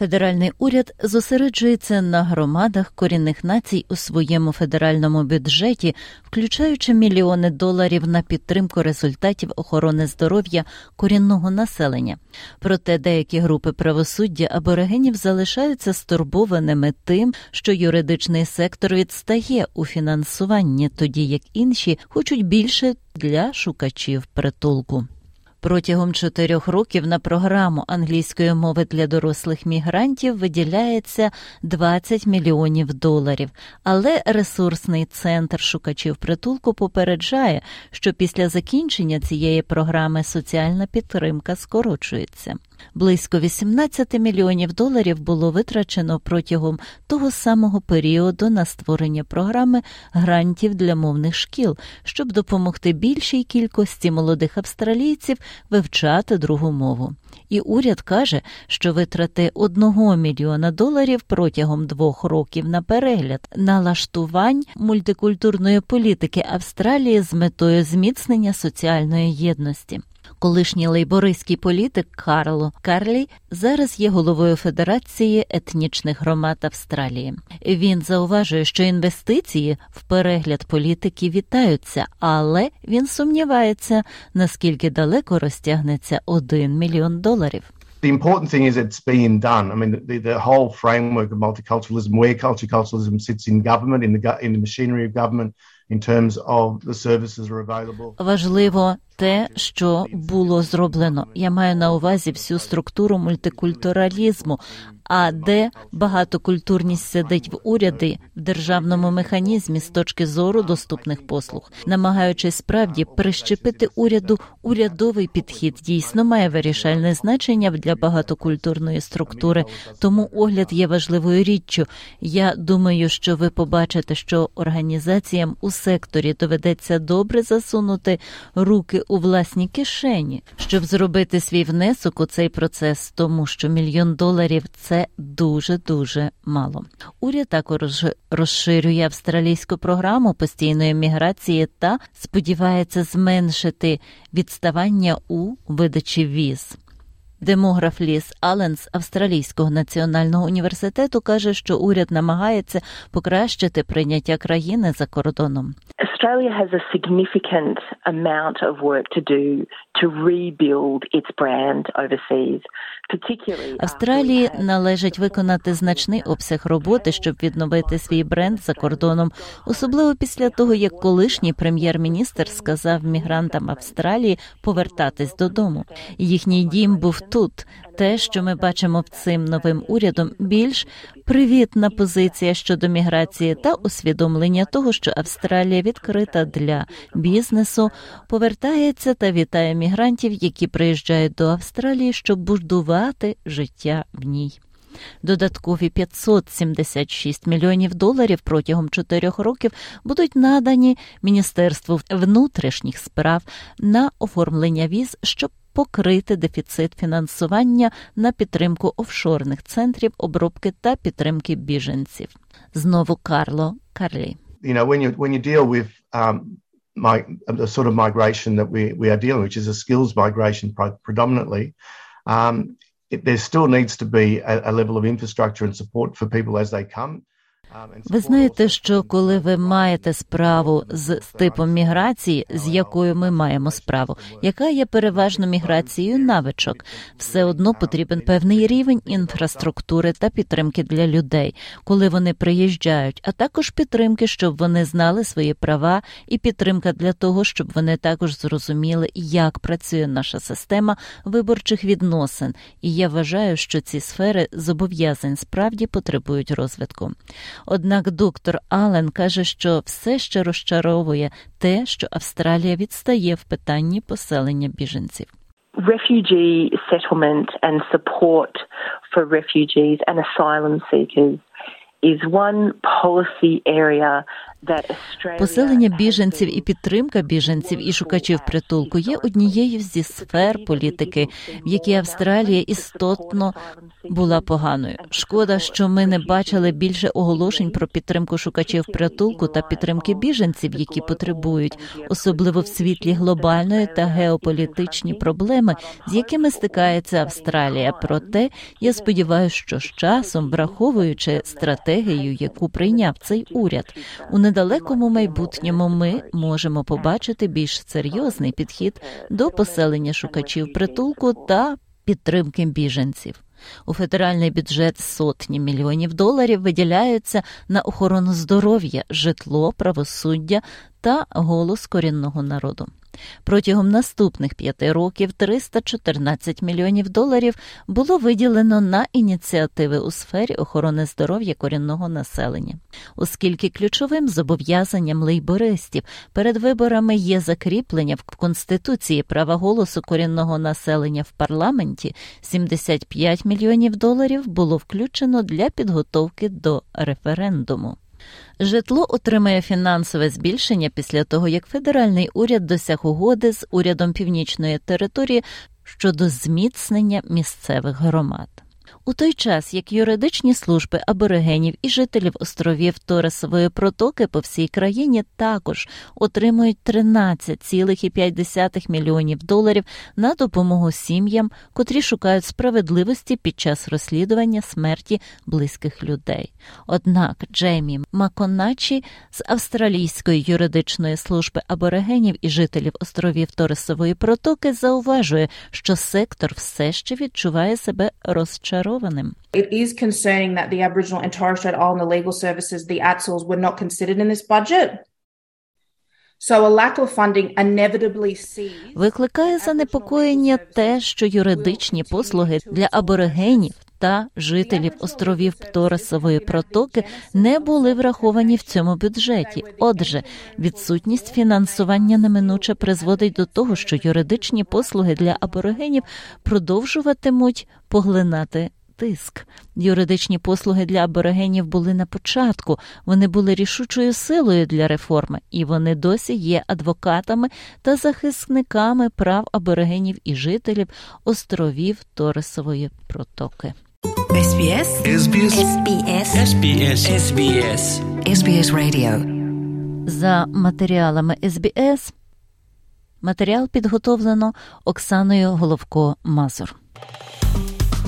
Федеральний уряд зосереджується на громадах корінних націй у своєму федеральному бюджеті, включаючи мільйони доларів на підтримку результатів охорони здоров'я корінного населення. Проте деякі групи правосуддя аборигенів залишаються стурбованими тим, що юридичний сектор відстає у фінансуванні, тоді як інші хочуть більше для шукачів притулку. Протягом чотирьох років на програму англійської мови для дорослих мігрантів виділяється 20 мільйонів доларів, але ресурсний центр шукачів притулку попереджає, що після закінчення цієї програми соціальна підтримка скорочується. Близько 18 мільйонів доларів було витрачено протягом того самого періоду на створення програми грантів для мовних шкіл, щоб допомогти більшій кількості молодих австралійців вивчати другу мову. І уряд каже, що витрати одного мільйона доларів протягом двох років на перегляд налаштувань мультикультурної політики Австралії з метою зміцнення соціальної єдності. Колишній лейбористський політик Карло Карлі зараз є головою Федерації етнічних громад Австралії. Він зауважує, що інвестиції в перегляд політики вітаються, але він сумнівається, наскільки далеко розтягнеться один мільйон доларів. The important thing is it's being done. I mean, the, the whole framework of multiculturalism, where multiculturalism sits in government, in the in the machinery of government, Важливо те, що було зроблено. Я маю на увазі всю структуру мультикультуралізму, а де багатокультурність сидить в уряді в державному механізмі з точки зору доступних послуг, намагаючись справді прищепити уряду урядовий підхід, дійсно має вирішальне значення для багатокультурної структури. Тому огляд є важливою річчю. Я думаю, що ви побачите, що організаціям у секторі доведеться добре засунути руки у власні кишені, щоб зробити свій внесок у цей процес, тому що мільйон доларів це дуже дуже мало. Уряд також розширює австралійську програму постійної міграції та сподівається зменшити відставання у видачі віз. Демограф Ліс Аллен з Австралійського національного університету каже, що уряд намагається покращити прийняття країни за кордоном. Australia has a significant amount of work to do to rebuild its brand overseas. Австралії належить виконати значний обсяг роботи, щоб відновити свій бренд за кордоном, особливо після того, як колишній прем'єр-міністр сказав мігрантам Австралії повертатись додому. Їхній дім був тут. Те, що ми бачимо цим новим урядом, більш привітна позиція щодо міграції та усвідомлення того, що Австралія відкрита для бізнесу, повертається та вітає мігрантів, які приїжджають до Австралії, щоб будувати життя в ній. Додаткові 576 мільйонів доларів протягом чотирьох років будуть надані Міністерству внутрішніх справ на оформлення віз, щоб покрити дефіцит фінансування на підтримку офшорних центрів обробки та підтримки біженців. Знову Карло Карлі. You know, when you when you deal with um, my, the sort of migration that we we are dealing, which is a skills migration predominantly, um, there still needs to be a, a level of infrastructure and support for people as they come. Ви знаєте, що коли ви маєте справу з типом міграції, з якою ми маємо справу, яка є переважно міграцією навичок, все одно потрібен певний рівень інфраструктури та підтримки для людей, коли вони приїжджають, а також підтримки, щоб вони знали свої права, і підтримка для того, щоб вони також зрозуміли, як працює наша система виборчих відносин. І я вважаю, що ці сфери зобов'язань справді потребують розвитку. Однак доктор Ален каже, що все ще розчаровує те, що Австралія відстає в питанні поселення біженців. Refugee settlement and support for refugees and asylum seekers is one policy area Поселення біженців і підтримка біженців і шукачів притулку є однією зі сфер політики, в якій Австралія істотно була поганою. Шкода, що ми не бачили більше оголошень про підтримку шукачів притулку та підтримки біженців, які потребують, особливо в світлі глобальної та геополітичні проблеми, з якими стикається Австралія. Проте я сподіваюся, що з часом, враховуючи стратегію, яку прийняв цей уряд, у недалекому майбутньому ми можемо побачити більш серйозний підхід до поселення шукачів притулку та підтримки біженців. У федеральний бюджет сотні мільйонів доларів виділяються на охорону здоров'я, житло, правосуддя та голос корінного народу. Протягом наступних п'яти років 314 мільйонів доларів було виділено на ініціативи у сфері охорони здоров'я корінного населення, оскільки ключовим зобов'язанням лейбористів перед виборами є закріплення в конституції права голосу корінного населення в парламенті, 75 мільйонів доларів було включено для підготовки до референдуму. Житло отримає фінансове збільшення після того, як федеральний уряд досяг угоди з урядом північної території щодо зміцнення місцевих громад. У той час, як юридичні служби аборигенів і жителів островів Торесової протоки по всій країні також отримують 13,5 мільйонів доларів на допомогу сім'ям, котрі шукають справедливості під час розслідування смерті близьких людей. Однак Джеймі Маконачі з австралійської юридичної служби аборигенів і жителів островів Торесової протоки зауважує, що сектор все ще відчуває себе розчарованим розчарованим. It is concerning that the Aboriginal and Torres Strait Islander legal services, the ATSLs, were not considered in this budget. So a lack of funding inevitably sees... Викликає занепокоєння те, що юридичні послуги для аборигенів та жителів островів Торесової протоки не були враховані в цьому бюджеті. Отже, відсутність фінансування неминуче призводить до того, що юридичні послуги для аборигенів продовжуватимуть поглинати. Тиск. Юридичні послуги для аборигенів були на початку. Вони були рішучою силою для реформи, і вони досі є адвокатами та захисниками прав аборигенів і жителів островів Торисової протоки. SBS SBS SBS SBS SBS SBS Radio. За матеріалами SBS матеріал підготовлено Оксаною Головко